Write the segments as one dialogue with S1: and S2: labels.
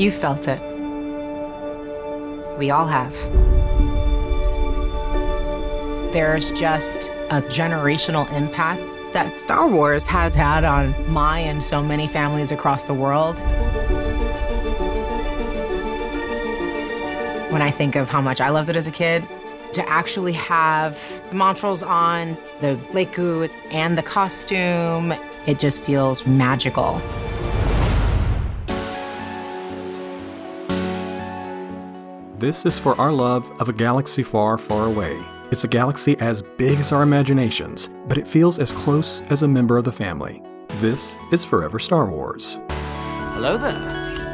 S1: You felt it. We all have. There's just a generational impact that Star Wars has had on my and so many families across the world. When I think of how much I loved it as a kid, to actually have the Montrals on, the Leku, and the costume, it just feels magical.
S2: This is for our love of a galaxy far, far away. It's a galaxy as big as our imaginations, but it feels as close as a member of the family. This is Forever Star Wars.
S3: Hello there.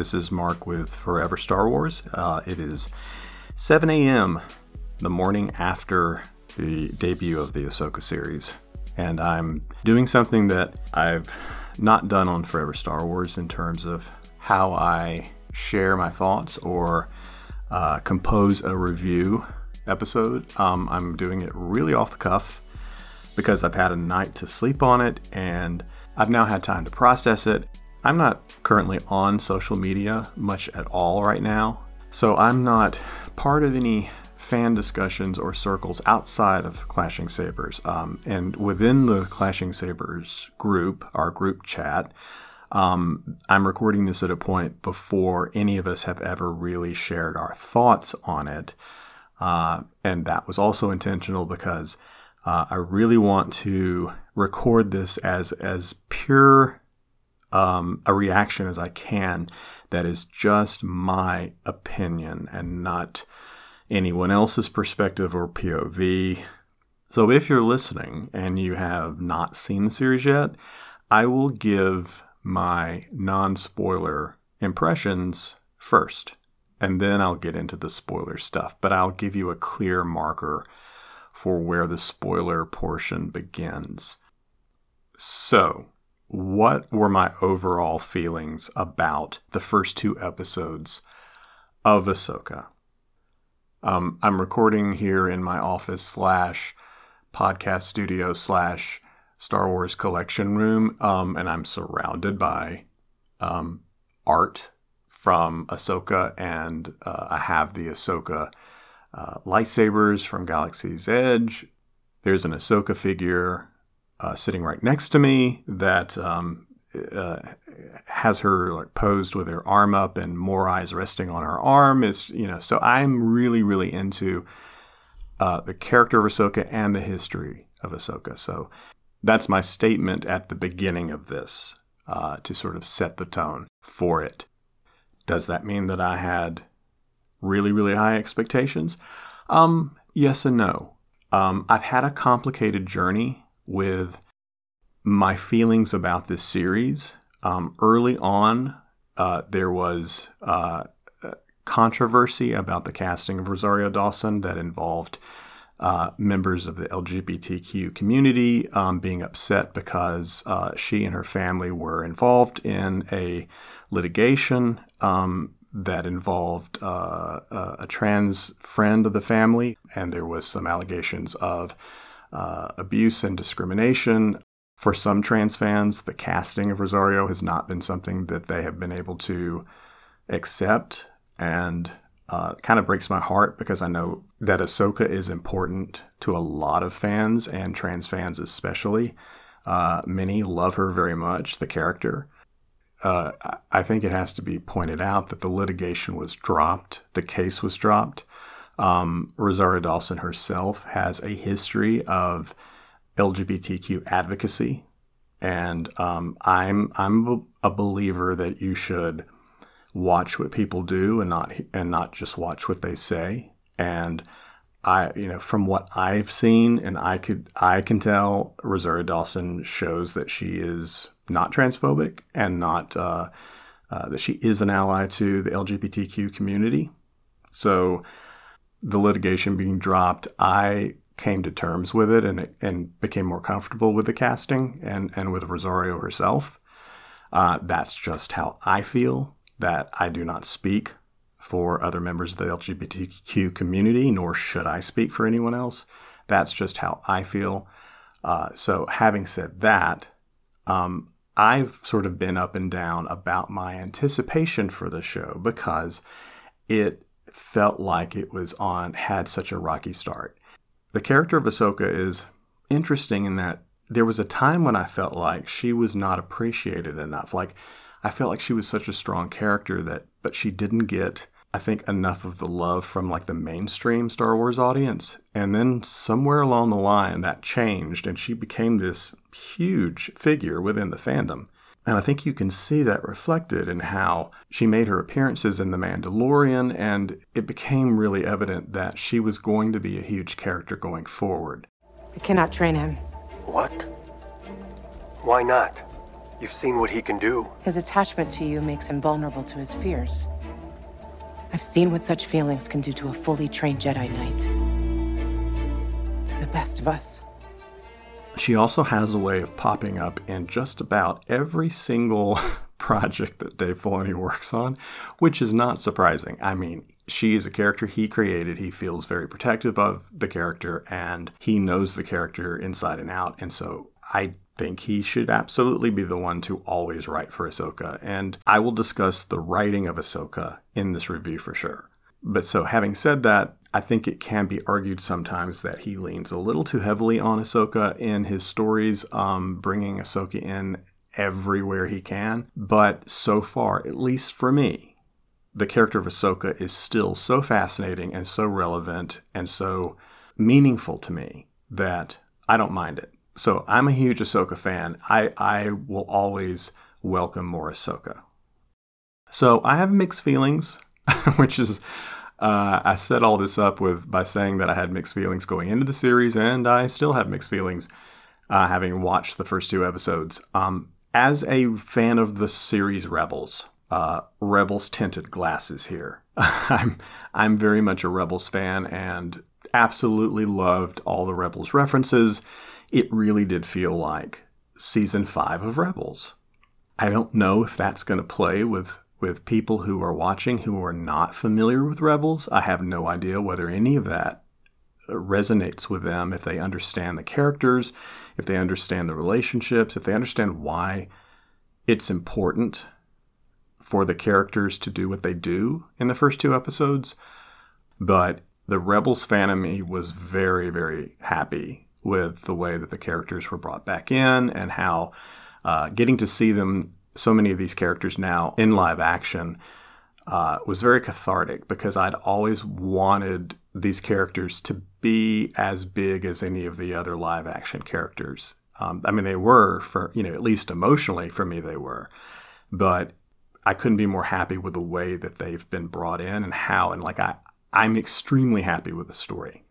S2: This is Mark with Forever Star Wars. Uh, it is 7 a.m. the morning after the debut of the Ahsoka series, and I'm doing something that I've not done on Forever Star Wars in terms of how I share my thoughts or uh, compose a review episode. Um, I'm doing it really off the cuff because I've had a night to sleep on it and I've now had time to process it I'm not currently on social media much at all right now, so I'm not part of any fan discussions or circles outside of Clashing Sabers. Um, and within the Clashing Sabers group, our group chat, um, I'm recording this at a point before any of us have ever really shared our thoughts on it. Uh, and that was also intentional because uh, I really want to record this as as pure um, a reaction as I can that is just my opinion and not anyone else's perspective or POV. So if you're listening and you have not seen the series yet, I will give my non spoiler impressions first, and then I'll get into the spoiler stuff. But I'll give you a clear marker for where the spoiler portion begins. So, what were my overall feelings about the first two episodes of Ahsoka? Um, I'm recording here in my office slash podcast studio slash Star Wars collection room, um, and I'm surrounded by um, art from Ahsoka, and uh, I have the Ahsoka uh, lightsabers from Galaxy's Edge. There's an Ahsoka figure uh, sitting right next to me that um, uh, has her like posed with her arm up and Morai's resting on her arm is you know so I'm really really into uh, the character of Ahsoka and the history of Ahsoka. So that's my statement at the beginning of this uh, to sort of set the tone for it. Does that mean that I had really really high expectations? Um yes and no. Um, I've had a complicated journey with my feelings about this series. Um, early on, uh, there was uh, controversy about the casting of Rosario Dawson that involved uh, members of the LGBTQ community um, being upset because uh, she and her family were involved in a litigation um, that involved uh, a trans friend of the family, and there was some allegations of uh, abuse and discrimination. For some trans fans, the casting of Rosario has not been something that they have been able to accept, and uh, kind of breaks my heart because I know that Ahsoka is important to a lot of fans and trans fans especially. Uh, many love her very much, the character. Uh, I think it has to be pointed out that the litigation was dropped, the case was dropped, um, Rosario Dawson herself has a history of LGBTQ advocacy, and um, I'm I'm a believer that you should watch what people do and not and not just watch what they say. And I, you know, from what I've seen, and I could I can tell Rosario Dawson shows that she is not transphobic and not uh, uh, that she is an ally to the LGBTQ community. So the litigation being dropped, I came to terms with it and and became more comfortable with the casting and and with Rosario herself. Uh, that's just how I feel. That I do not speak for other members of the LGBTQ community, nor should I speak for anyone else. That's just how I feel. Uh, so, having said that, um, I've sort of been up and down about my anticipation for the show because it felt like it was on had such a rocky start. The character of Ahsoka is interesting in that there was a time when I felt like she was not appreciated enough. Like I felt like she was such a strong character that but she didn't get I think enough of the love from like the mainstream Star Wars audience. And then somewhere along the line that changed and she became this huge figure within the fandom. And I think you can see that reflected in how she made her appearances in The Mandalorian, and it became really evident that she was going to be a huge character going forward.
S1: I cannot train him.
S3: What? Why not? You've seen what he can do.
S1: His attachment to you makes him vulnerable to his fears. I've seen what such feelings can do to a fully trained Jedi Knight. To the best of us.
S2: She also has a way of popping up in just about every single project that Dave Filoni works on, which is not surprising. I mean, she is a character he created. He feels very protective of the character and he knows the character inside and out. And so I think he should absolutely be the one to always write for Ahsoka, and I will discuss the writing of Ahsoka in this review for sure. But so, having said that, I think it can be argued sometimes that he leans a little too heavily on Ahsoka in his stories, um, bringing Ahsoka in everywhere he can. But so far, at least for me, the character of Ahsoka is still so fascinating and so relevant and so meaningful to me that I don't mind it. So I'm a huge Ahsoka fan. I, I will always welcome more Ahsoka. So I have mixed feelings, which is uh, I set all this up with by saying that I had mixed feelings going into the series, and I still have mixed feelings uh, having watched the first two episodes. Um, as a fan of the series Rebels, uh, Rebels tinted glasses here. I'm I'm very much a Rebels fan and absolutely loved all the Rebels references it really did feel like season five of Rebels. I don't know if that's going to play with with people who are watching who are not familiar with Rebels. I have no idea whether any of that resonates with them if they understand the characters, if they understand the relationships, if they understand why it's important for the characters to do what they do in the first two episodes. But the Rebels fan of me was very, very happy with the way that the characters were brought back in and how uh, getting to see them, so many of these characters now in live action, uh, was very cathartic because I'd always wanted these characters to be as big as any of the other live action characters. Um, I mean, they were for you know at least emotionally for me they were, but I couldn't be more happy with the way that they've been brought in and how and like I I'm extremely happy with the story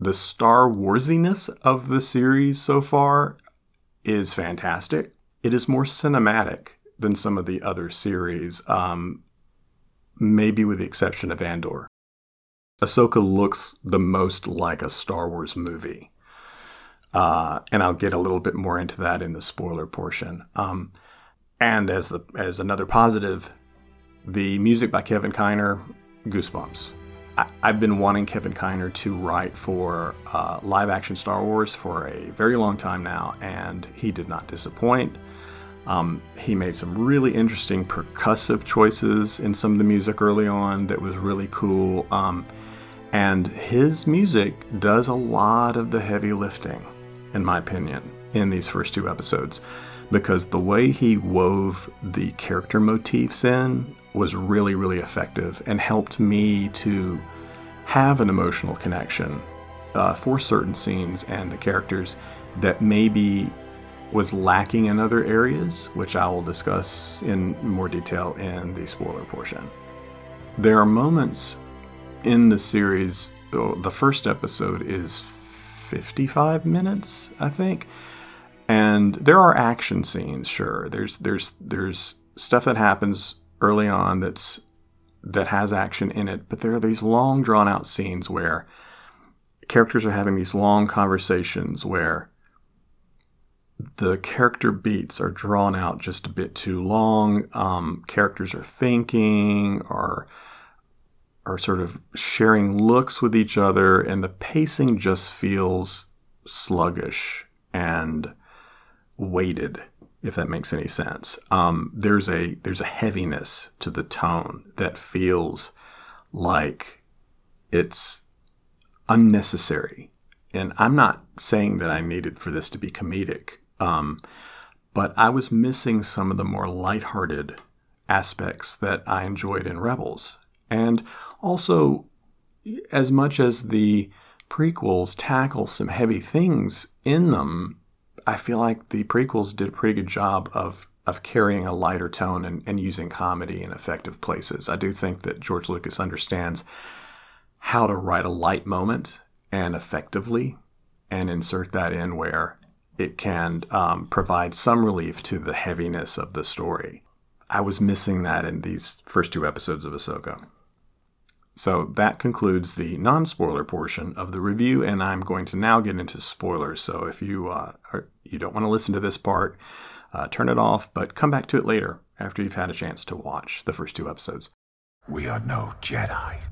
S2: the Star Warsiness of the series so far is fantastic. It is more cinematic than some of the other series, um, maybe with the exception of Andor. Ahsoka looks the most like a Star Wars movie. Uh, and I'll get a little bit more into that in the spoiler portion. Um, and as the as another positive, the music by Kevin Kiner, goosebumps. I, have been wanting Kevin Kiner to write for uh, live action Star Wars for a very long time now, and he did not disappoint. Um, he made some really interesting percussive choices in some of the music early on that was really cool. Um, and his music does a lot of the heavy lifting, in my opinion, in these first two episodes. Because the way he wove the character motifs in was really, really effective and helped me to have an emotional connection uh, for certain scenes and the characters that maybe was lacking in other areas, which I will discuss in more detail in the spoiler portion. There are moments in the series, the first episode is 55 minutes, I think. And there are action scenes, sure. There's there's there's stuff that happens early on that's that has action in it, but there are these long drawn out scenes where characters are having these long conversations where the character beats are drawn out just a bit too long. Um, characters are thinking or are sort of sharing looks with each other, and the pacing just feels sluggish and weighted, if that makes any sense. Um, there's a there's a heaviness to the tone that feels like it's unnecessary. And I'm not saying that I needed for this to be comedic, um, but I was missing some of the more lighthearted aspects that I enjoyed in Rebels. And also, as much as the prequels tackle some heavy things in them, I feel like the prequels did a pretty good job of of carrying a lighter tone and, and using comedy in effective places. I do think that George Lucas understands how to write a light moment and effectively and insert that in where it can um, provide some relief to the heaviness of the story. I was missing that in these first two episodes of Ahsoka. So that concludes the non spoiler portion of the review, and I'm going to now get into spoilers. So if you, uh, are, you don't want to listen to this part, uh, turn it off, but come back to it later after you've had a chance to watch the first two episodes.
S4: We are no Jedi.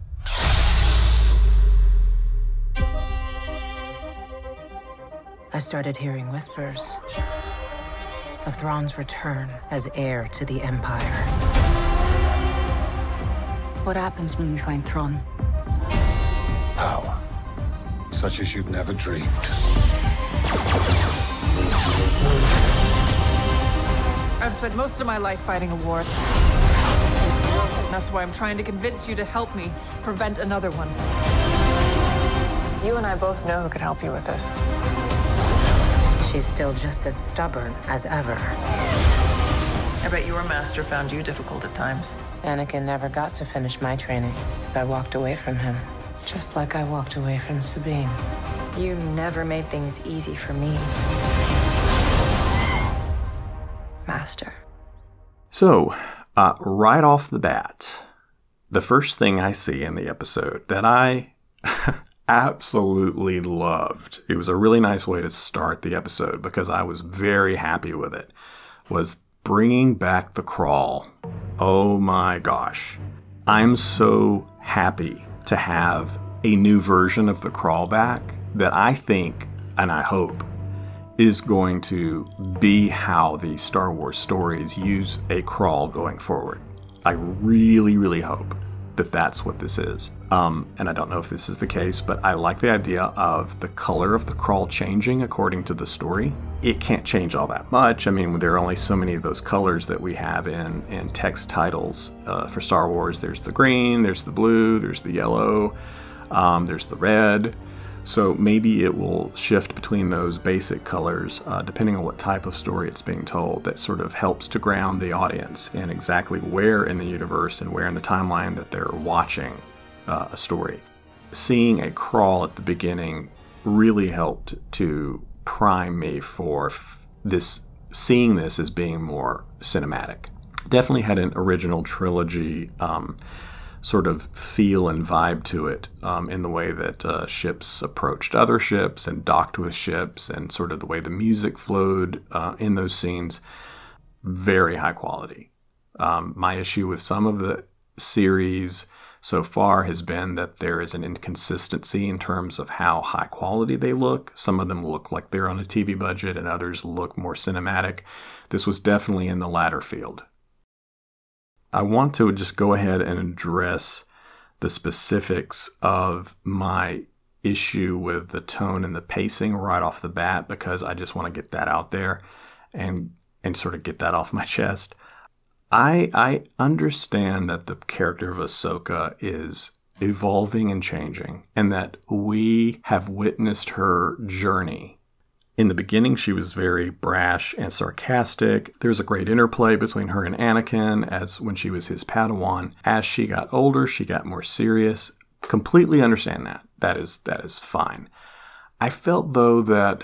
S1: I started hearing whispers of Thrawn's return as heir to the Empire.
S5: What happens when we find Thrawn?
S4: Power. Such as you've never dreamed.
S6: I've spent most of my life fighting a war. That's why I'm trying to convince you to help me prevent another one. You and I both know who could help you with this.
S1: She's still just as stubborn as ever.
S6: I bet your master found you difficult at times.
S1: Anakin never got to finish my training. I walked away from him, just like I walked away from Sabine.
S5: You never made things easy for me. Master.
S2: So, uh, right off the bat, the first thing I see in the episode that I absolutely loved, it was a really nice way to start the episode because I was very happy with it, was bringing back the crawl. Oh my gosh. I'm so happy to have a new version of the crawl back that I think and I hope is going to be how the Star Wars stories use a crawl going forward. I really, really hope that that's what this is. Um, and I don't know if this is the case, but I like the idea of the color of the crawl changing according to the story. It can't change all that much. I mean, there are only so many of those colors that we have in, in text titles uh, for Star Wars. There's the green, there's the blue, there's the yellow, um, there's the red. So maybe it will shift between those basic colors uh, depending on what type of story it's being told. That sort of helps to ground the audience in exactly where in the universe and where in the timeline that they're watching uh, a story. Seeing a crawl at the beginning really helped to prime me for f- this, seeing this as being more cinematic. Definitely had an original trilogy. Um, sort of feel and vibe to it um, in the way that uh, ships approached other ships and docked with ships and sort of the way the music flowed uh, in those scenes. Very high quality. Um, my issue with some of the series so far has been that there is an inconsistency in terms of how high quality they look. Some of them look like they're on a TV budget, and others look more cinematic. This was definitely in the latter field. I want to just go ahead and address the specifics of my issue with the tone and the pacing right off the bat because I just want to get that out there and and sort of get that off my chest. I I understand that the character of Ahsoka is evolving and changing and that we have witnessed her journey in the beginning, she was very brash and sarcastic. There's a great interplay between her and Anakin as when she was his Padawan. As she got older, she got more serious. Completely understand that. That is that is fine. I felt though that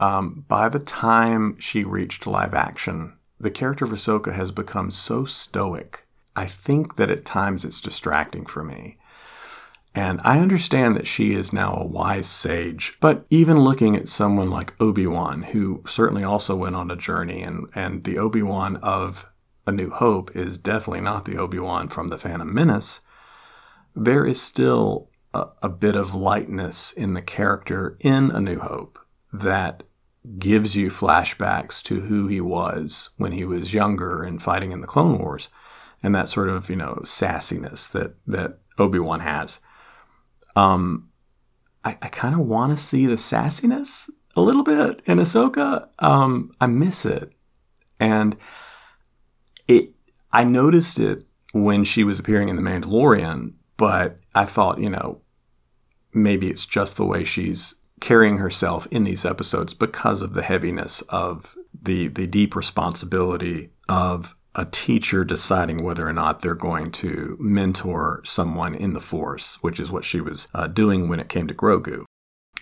S2: um, by the time she reached live action, the character of Ahsoka has become so stoic I think that at times it's distracting for me. And I understand that she is now a wise sage, but even looking at someone like Obi-Wan, who certainly also went on a journey, and, and the Obi-Wan of A New Hope is definitely not the Obi-Wan from The Phantom Menace, there is still a, a bit of lightness in the character in A New Hope that gives you flashbacks to who he was when he was younger and fighting in the Clone Wars, and that sort of, you know, sassiness that, that Obi-Wan has. Um, I, I kind of want to see the sassiness a little bit in Ahsoka. Um, I miss it, and it. I noticed it when she was appearing in The Mandalorian, but I thought, you know, maybe it's just the way she's carrying herself in these episodes because of the heaviness of the the deep responsibility of a teacher deciding whether or not they're going to mentor someone in the Force, which is what she was uh, doing when it came to Grogu.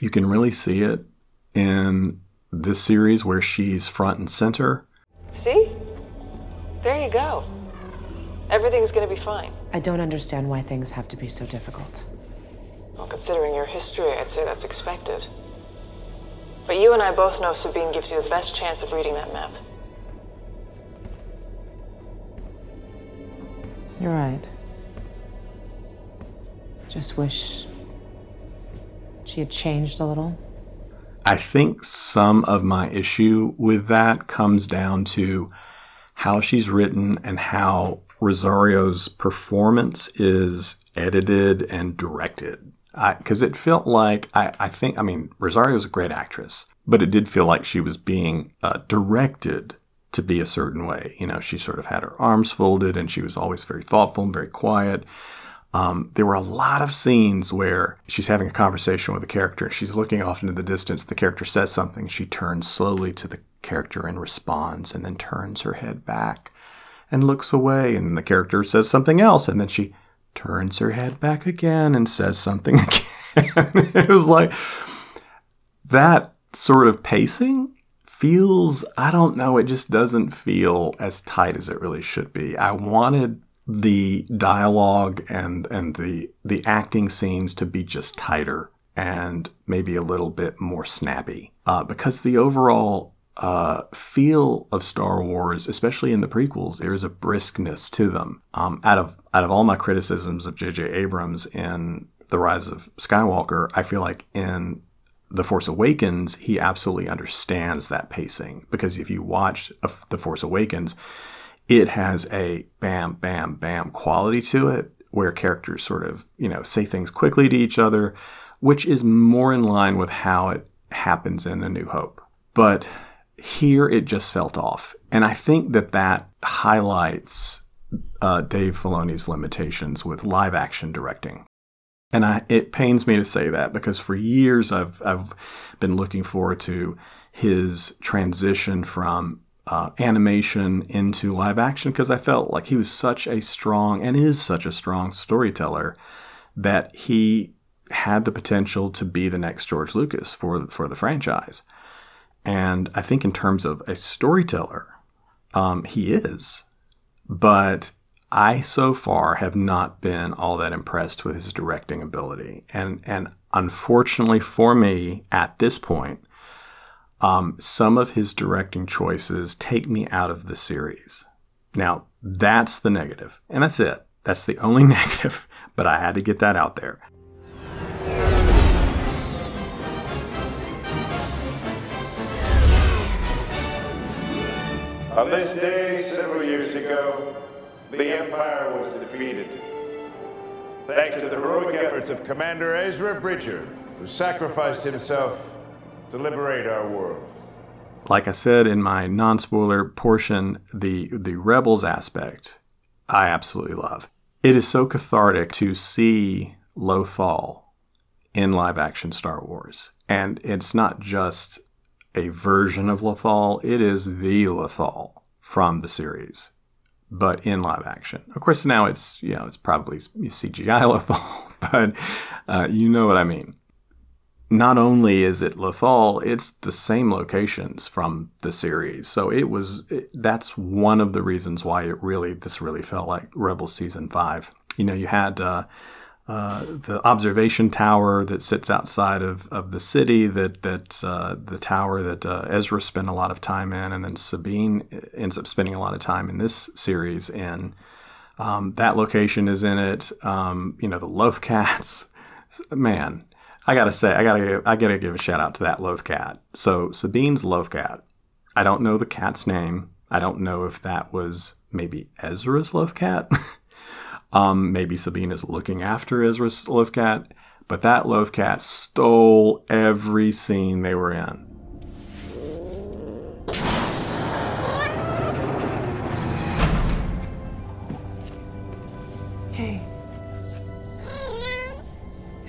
S2: You can really see it in this series where she's front and center.
S6: See? There you go. Everything's gonna be fine.
S1: I don't understand why things have to be so difficult.
S6: Well, considering your history, I'd say that's expected. But you and I both know Sabine gives you the best chance of reading that map.
S1: You're right. Just wish she had changed a little.
S2: I think some of my issue with that comes down to how she's written and how Rosario's performance is edited and directed. Because it felt like, I, I think, I mean, Rosario's a great actress, but it did feel like she was being uh, directed to be a certain way. You know, she sort of had her arms folded and she was always very thoughtful and very quiet. Um, there were a lot of scenes where she's having a conversation with a character. She's looking off into the distance. The character says something. She turns slowly to the character and responds, and then turns her head back and looks away. And the character says something else, and then she turns her head back again and says something again. it was like that sort of pacing feels, I don't know, it just doesn't feel as tight as it really should be. I wanted the dialogue and and the the acting scenes to be just tighter and maybe a little bit more snappy uh, because the overall uh, feel of Star Wars, especially in the prequels, there is a briskness to them. Um, out of out of all my criticisms of J.J. Abrams in The Rise of Skywalker, I feel like in the Force Awakens, he absolutely understands that pacing because if you watch The Force Awakens, it has a bam, bam, bam quality to it where characters sort of, you know, say things quickly to each other, which is more in line with how it happens in A New Hope. But here it just felt off. And I think that that highlights uh, Dave Filoni's limitations with live action directing. And I, it pains me to say that because for years I've, I've been looking forward to his transition from uh, animation into live action because I felt like he was such a strong and is such a strong storyteller that he had the potential to be the next George Lucas for for the franchise. And I think in terms of a storyteller, um, he is. But I so far have not been all that impressed with his directing ability, and and unfortunately for me at this point, um, some of his directing choices take me out of the series. Now that's the negative, and that's it. That's the only negative, but I had to get that out there.
S7: On this day, several years ago, the Empire was defeated. Thanks to the heroic efforts of Commander Ezra Bridger, who sacrificed himself to liberate our world.
S2: Like I said in my non-spoiler portion, the the rebels aspect I absolutely love. It is so cathartic to see Lothal in live action Star Wars. And it's not just a version of Lothal, it is the Lothal from the series but in live action. Of course, now it's you know it's probably CGI Lothal, but uh, you know what I mean. not only is it Lothal, it's the same locations from the series. So it was it, that's one of the reasons why it really this really felt like Rebel season five. You know, you had uh, uh, the observation tower that sits outside of, of the city, that that uh, the tower that uh, Ezra spent a lot of time in, and then Sabine ends up spending a lot of time in this series in. Um, that location is in it. Um, you know, the Lothcats. Man, I gotta say, I gotta, give, I gotta give a shout out to that Lothcat. So Sabine's Lothcat. I don't know the cat's name. I don't know if that was maybe Ezra's Lothcat. um, maybe Sabine is looking after Ezra's Lothcat. But that Lothcat stole every scene they were in.
S1: Hey.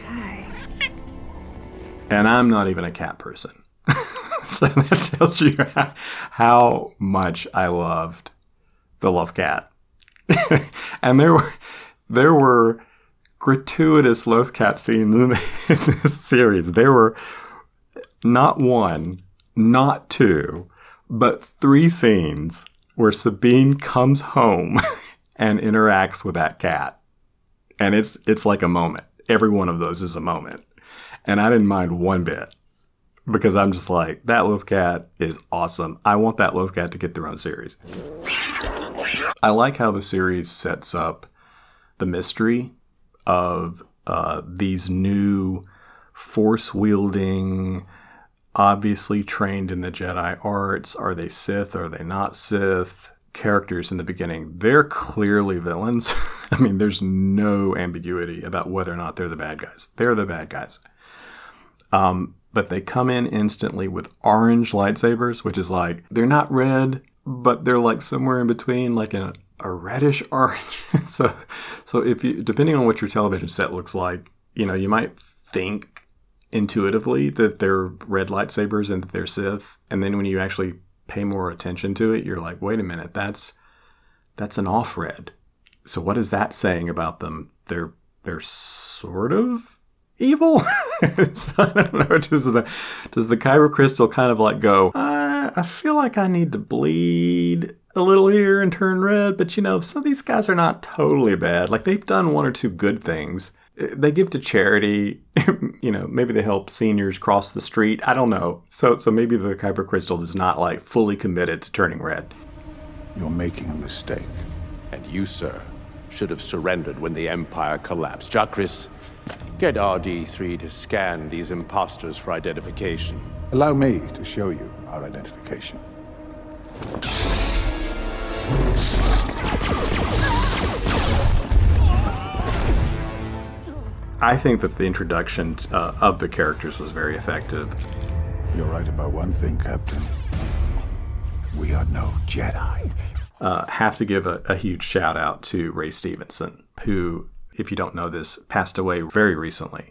S1: Hi.
S2: And I'm not even a cat person. so that tells you how, how much I loved the Lothcat. and there were there were gratuitous Lothcat scenes in, this series. There were not one, not two, but three scenes where Sabine comes home and interacts with that cat. And it's it's like a moment. Every one of those is a moment. And I didn't mind one bit because I'm just like, that Lothcat is awesome. I want that Lothcat to get their own series. I like how the series sets up the mystery of uh, these new force wielding, obviously trained in the Jedi arts. Are they Sith? Are they not Sith? Characters in the beginning, they're clearly villains. I mean, there's no ambiguity about whether or not they're the bad guys. They're the bad guys. Um, but they come in instantly with orange lightsabers, which is like they're not red, but they're like somewhere in between, like a, a reddish orange. so, so if you depending on what your television set looks like, you know, you might think intuitively that they're red lightsabers and that they're Sith, and then when you actually pay more attention to it, you're like, wait a minute, that's that's an off red. So what is that saying about them? They're they're sort of evil. so I don't know. Does the does the kyber crystal kind of like go? Uh, I feel like I need to bleed a little here and turn red, but you know, some of these guys are not totally bad. Like they've done one or two good things. They give to charity. you know, maybe they help seniors cross the street. I don't know. So so maybe the kyber crystal is not like fully committed to turning red.
S4: You're making a mistake.
S8: And you, sir, should have surrendered when the Empire collapsed. Jakris, get RD3 to scan these imposters for identification.
S4: Allow me to show you our identification.
S2: I think that the introduction uh, of the characters was very effective.
S4: You're right about one thing, Captain. We are no Jedi.
S2: Uh, have to give a, a huge shout out to Ray Stevenson, who, if you don't know this, passed away very recently.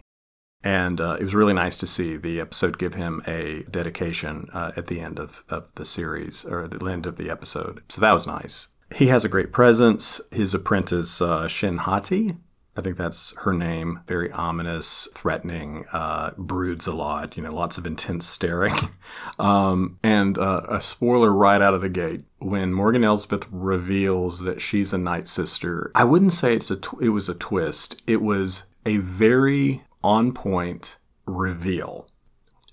S2: And uh, it was really nice to see the episode give him a dedication uh, at the end of, of the series, or the end of the episode. So that was nice. He has a great presence. His apprentice, uh, Shin Hati, I think that's her name, very ominous, threatening, uh, broods a lot, you know, lots of intense staring. um, and uh, a spoiler right out of the gate when Morgan Elsbeth reveals that she's a Night Sister, I wouldn't say it's a tw- it was a twist. It was a very on point reveal.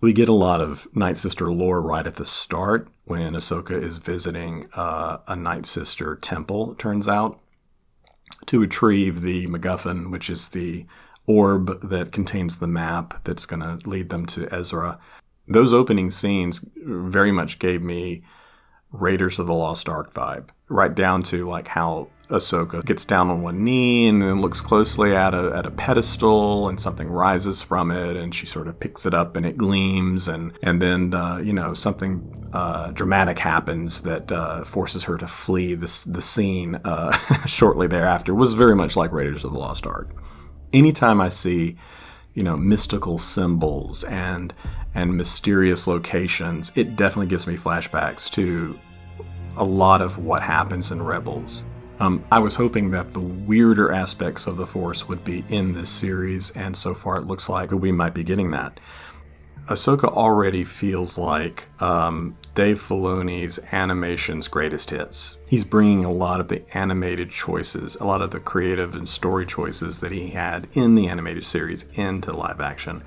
S2: We get a lot of Night Sister lore right at the start when Ahsoka is visiting uh, a Night Sister temple, turns out, to retrieve the MacGuffin, which is the orb that contains the map that's going to lead them to Ezra. Those opening scenes very much gave me Raiders of the Lost Ark vibe, right down to like how Ahsoka gets down on one knee and then looks closely at a, at a pedestal and something rises from it and she sort of picks it up and it gleams and, and then, uh, you know, something uh, dramatic happens that uh, forces her to flee this, the scene uh, shortly thereafter. It was very much like Raiders of the Lost Ark. Anytime I see, you know, mystical symbols and and mysterious locations, it definitely gives me flashbacks to a lot of what happens in Rebels. Um, I was hoping that the weirder aspects of the Force would be in this series, and so far it looks like we might be getting that. Ahsoka already feels like um, Dave Filoni's animation's greatest hits. He's bringing a lot of the animated choices, a lot of the creative and story choices that he had in the animated series into live action.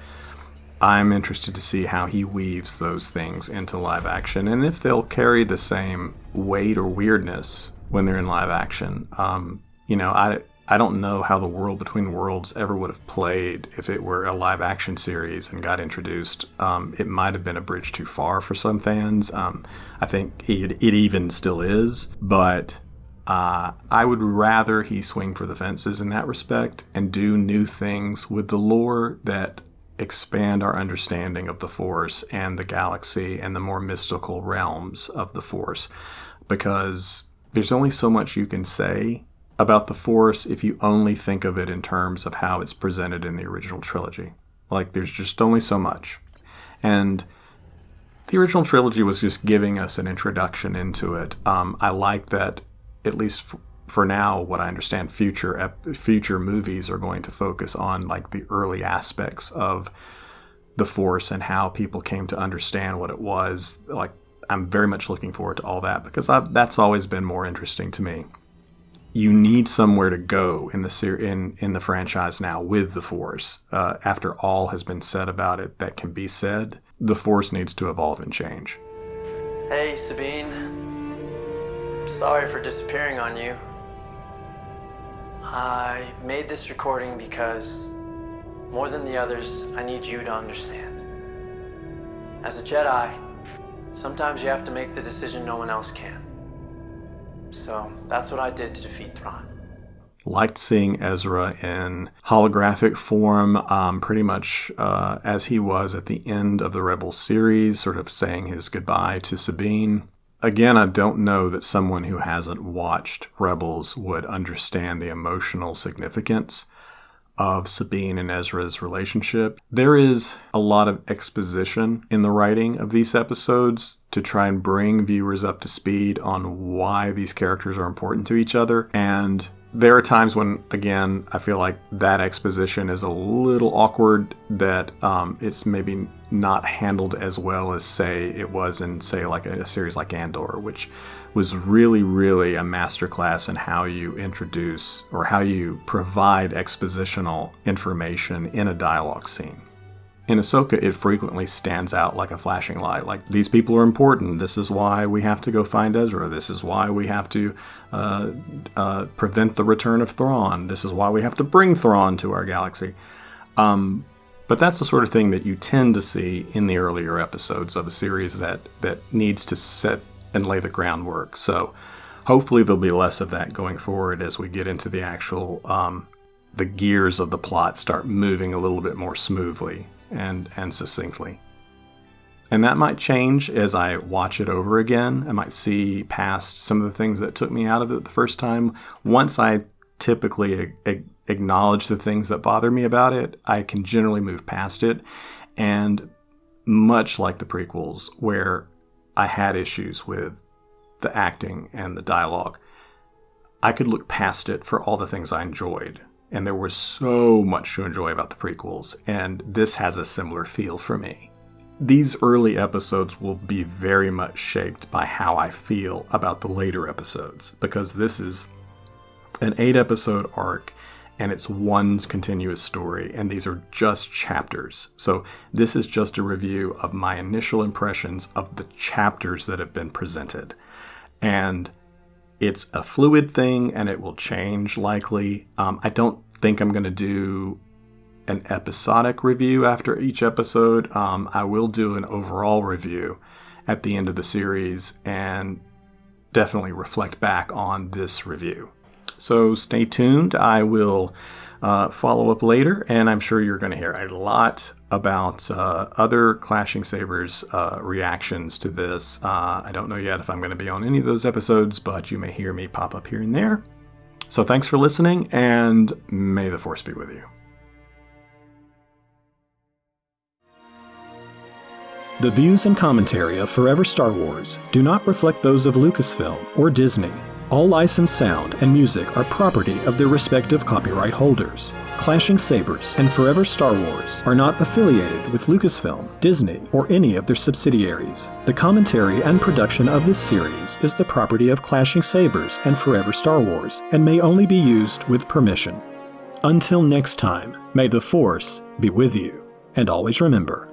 S2: I'm interested to see how he weaves those things into live action and if they'll carry the same weight or weirdness when they're in live action. Um, you know, I I don't know how the World Between Worlds ever would have played if it were a live action series and got introduced. Um, it might have been a bridge too far for some fans. Um, I think it, it, even still is, but uh, I would rather he swing for the fences in that respect and do new things with the lore that expand our understanding of the Force and the galaxy and the more mystical realms of the Force because there's only so much you can say about the Force if you only think of it in terms of how it's presented in the original trilogy. Like, there's just only so much. And the original trilogy was just giving us an introduction into it. Um, I like that, at least f- for now, what I understand, future ep- future movies are going to focus on like the early aspects of the Force and how people came to understand what it was. Like, I'm very much looking forward to all that because I've, that's always been more interesting to me you need somewhere to go in the ser- in in the franchise now with the Force. Uh, after all has been said about it that can be said, the Force needs to evolve and change.
S9: Hey, Sabine. I'm sorry for disappearing on you. I made this recording because, more than the others, I need you to understand. As a Jedi, sometimes you have to make the decision no one else can. So that's what I did to defeat Thrawn.
S2: Liked seeing Ezra in holographic form, um, pretty much uh, as he was at the end of the Rebel series, sort of saying his goodbye to Sabine. Again, I don't know that someone who hasn't watched Rebels would understand the emotional significance of Sabine and Ezra's relationship. There is a lot of exposition in the writing of these episodes to try and bring viewers up to speed on why these characters are important to each other. And there are times when, again, I feel like that exposition is a little awkward, that um, it's maybe not handled as well as, say, it was in, say, like a, a series like Andor, which was really, really a masterclass in how you introduce or how you provide expositional information in a dialogue scene. In Ahsoka, it frequently stands out like a flashing light. Like, these people are important. This is why we have to go find Ezra. This is why we have to uh, uh, prevent the return of Thrawn. This is why we have to bring Thrawn to our galaxy. Um, but that's the sort of thing that you tend to see in the earlier episodes of a series that, that needs to set and lay the groundwork. So hopefully there'll be less of that going forward as we get into the actual um, the gears of the plot start moving a little bit more smoothly and and succinctly. And that might change as I watch it over again. I might see past some of the things that took me out of it the first time. Once I typically a- acknowledge the things that bother me about it, I can generally move past it. And much like the prequels, where I had issues with the acting and the dialogue. I could look past it for all the things I enjoyed. And there was so much to enjoy about the prequels, and this has a similar feel for me. These early episodes will be very much shaped by how I feel about the later episodes, because this is an eight episode arc and it's one continuous story, and these are just chapters. So, this is just a review of my initial impressions of the chapters that have been presented. And it's a fluid thing and it will change likely. Um, I don't think I'm going to do an episodic review after each episode. Um, I will do an overall review at the end of the series and definitely reflect back on this review. So stay tuned. I will uh, follow up later, and I'm sure you're going to hear a lot about uh, other Clashing Sabers uh, reactions to this. Uh, I don't know yet if I'm going to be on any of those episodes, but you may hear me pop up here and there. So thanks for listening, and may the Force be with you.
S10: The views and commentary of Forever Star Wars do not reflect those of Lucasfilm or Disney
S2: All licensed sound and music are property of their respective copyright holders. Clashing Sabers and Forever Star Wars are not affiliated with Lucasfilm, Disney, or any of their subsidiaries. The commentary and production of this series is the property of Clashing Sabers and Forever Star Wars and may only be used with permission. Until next time, may the Force be with you. And always remember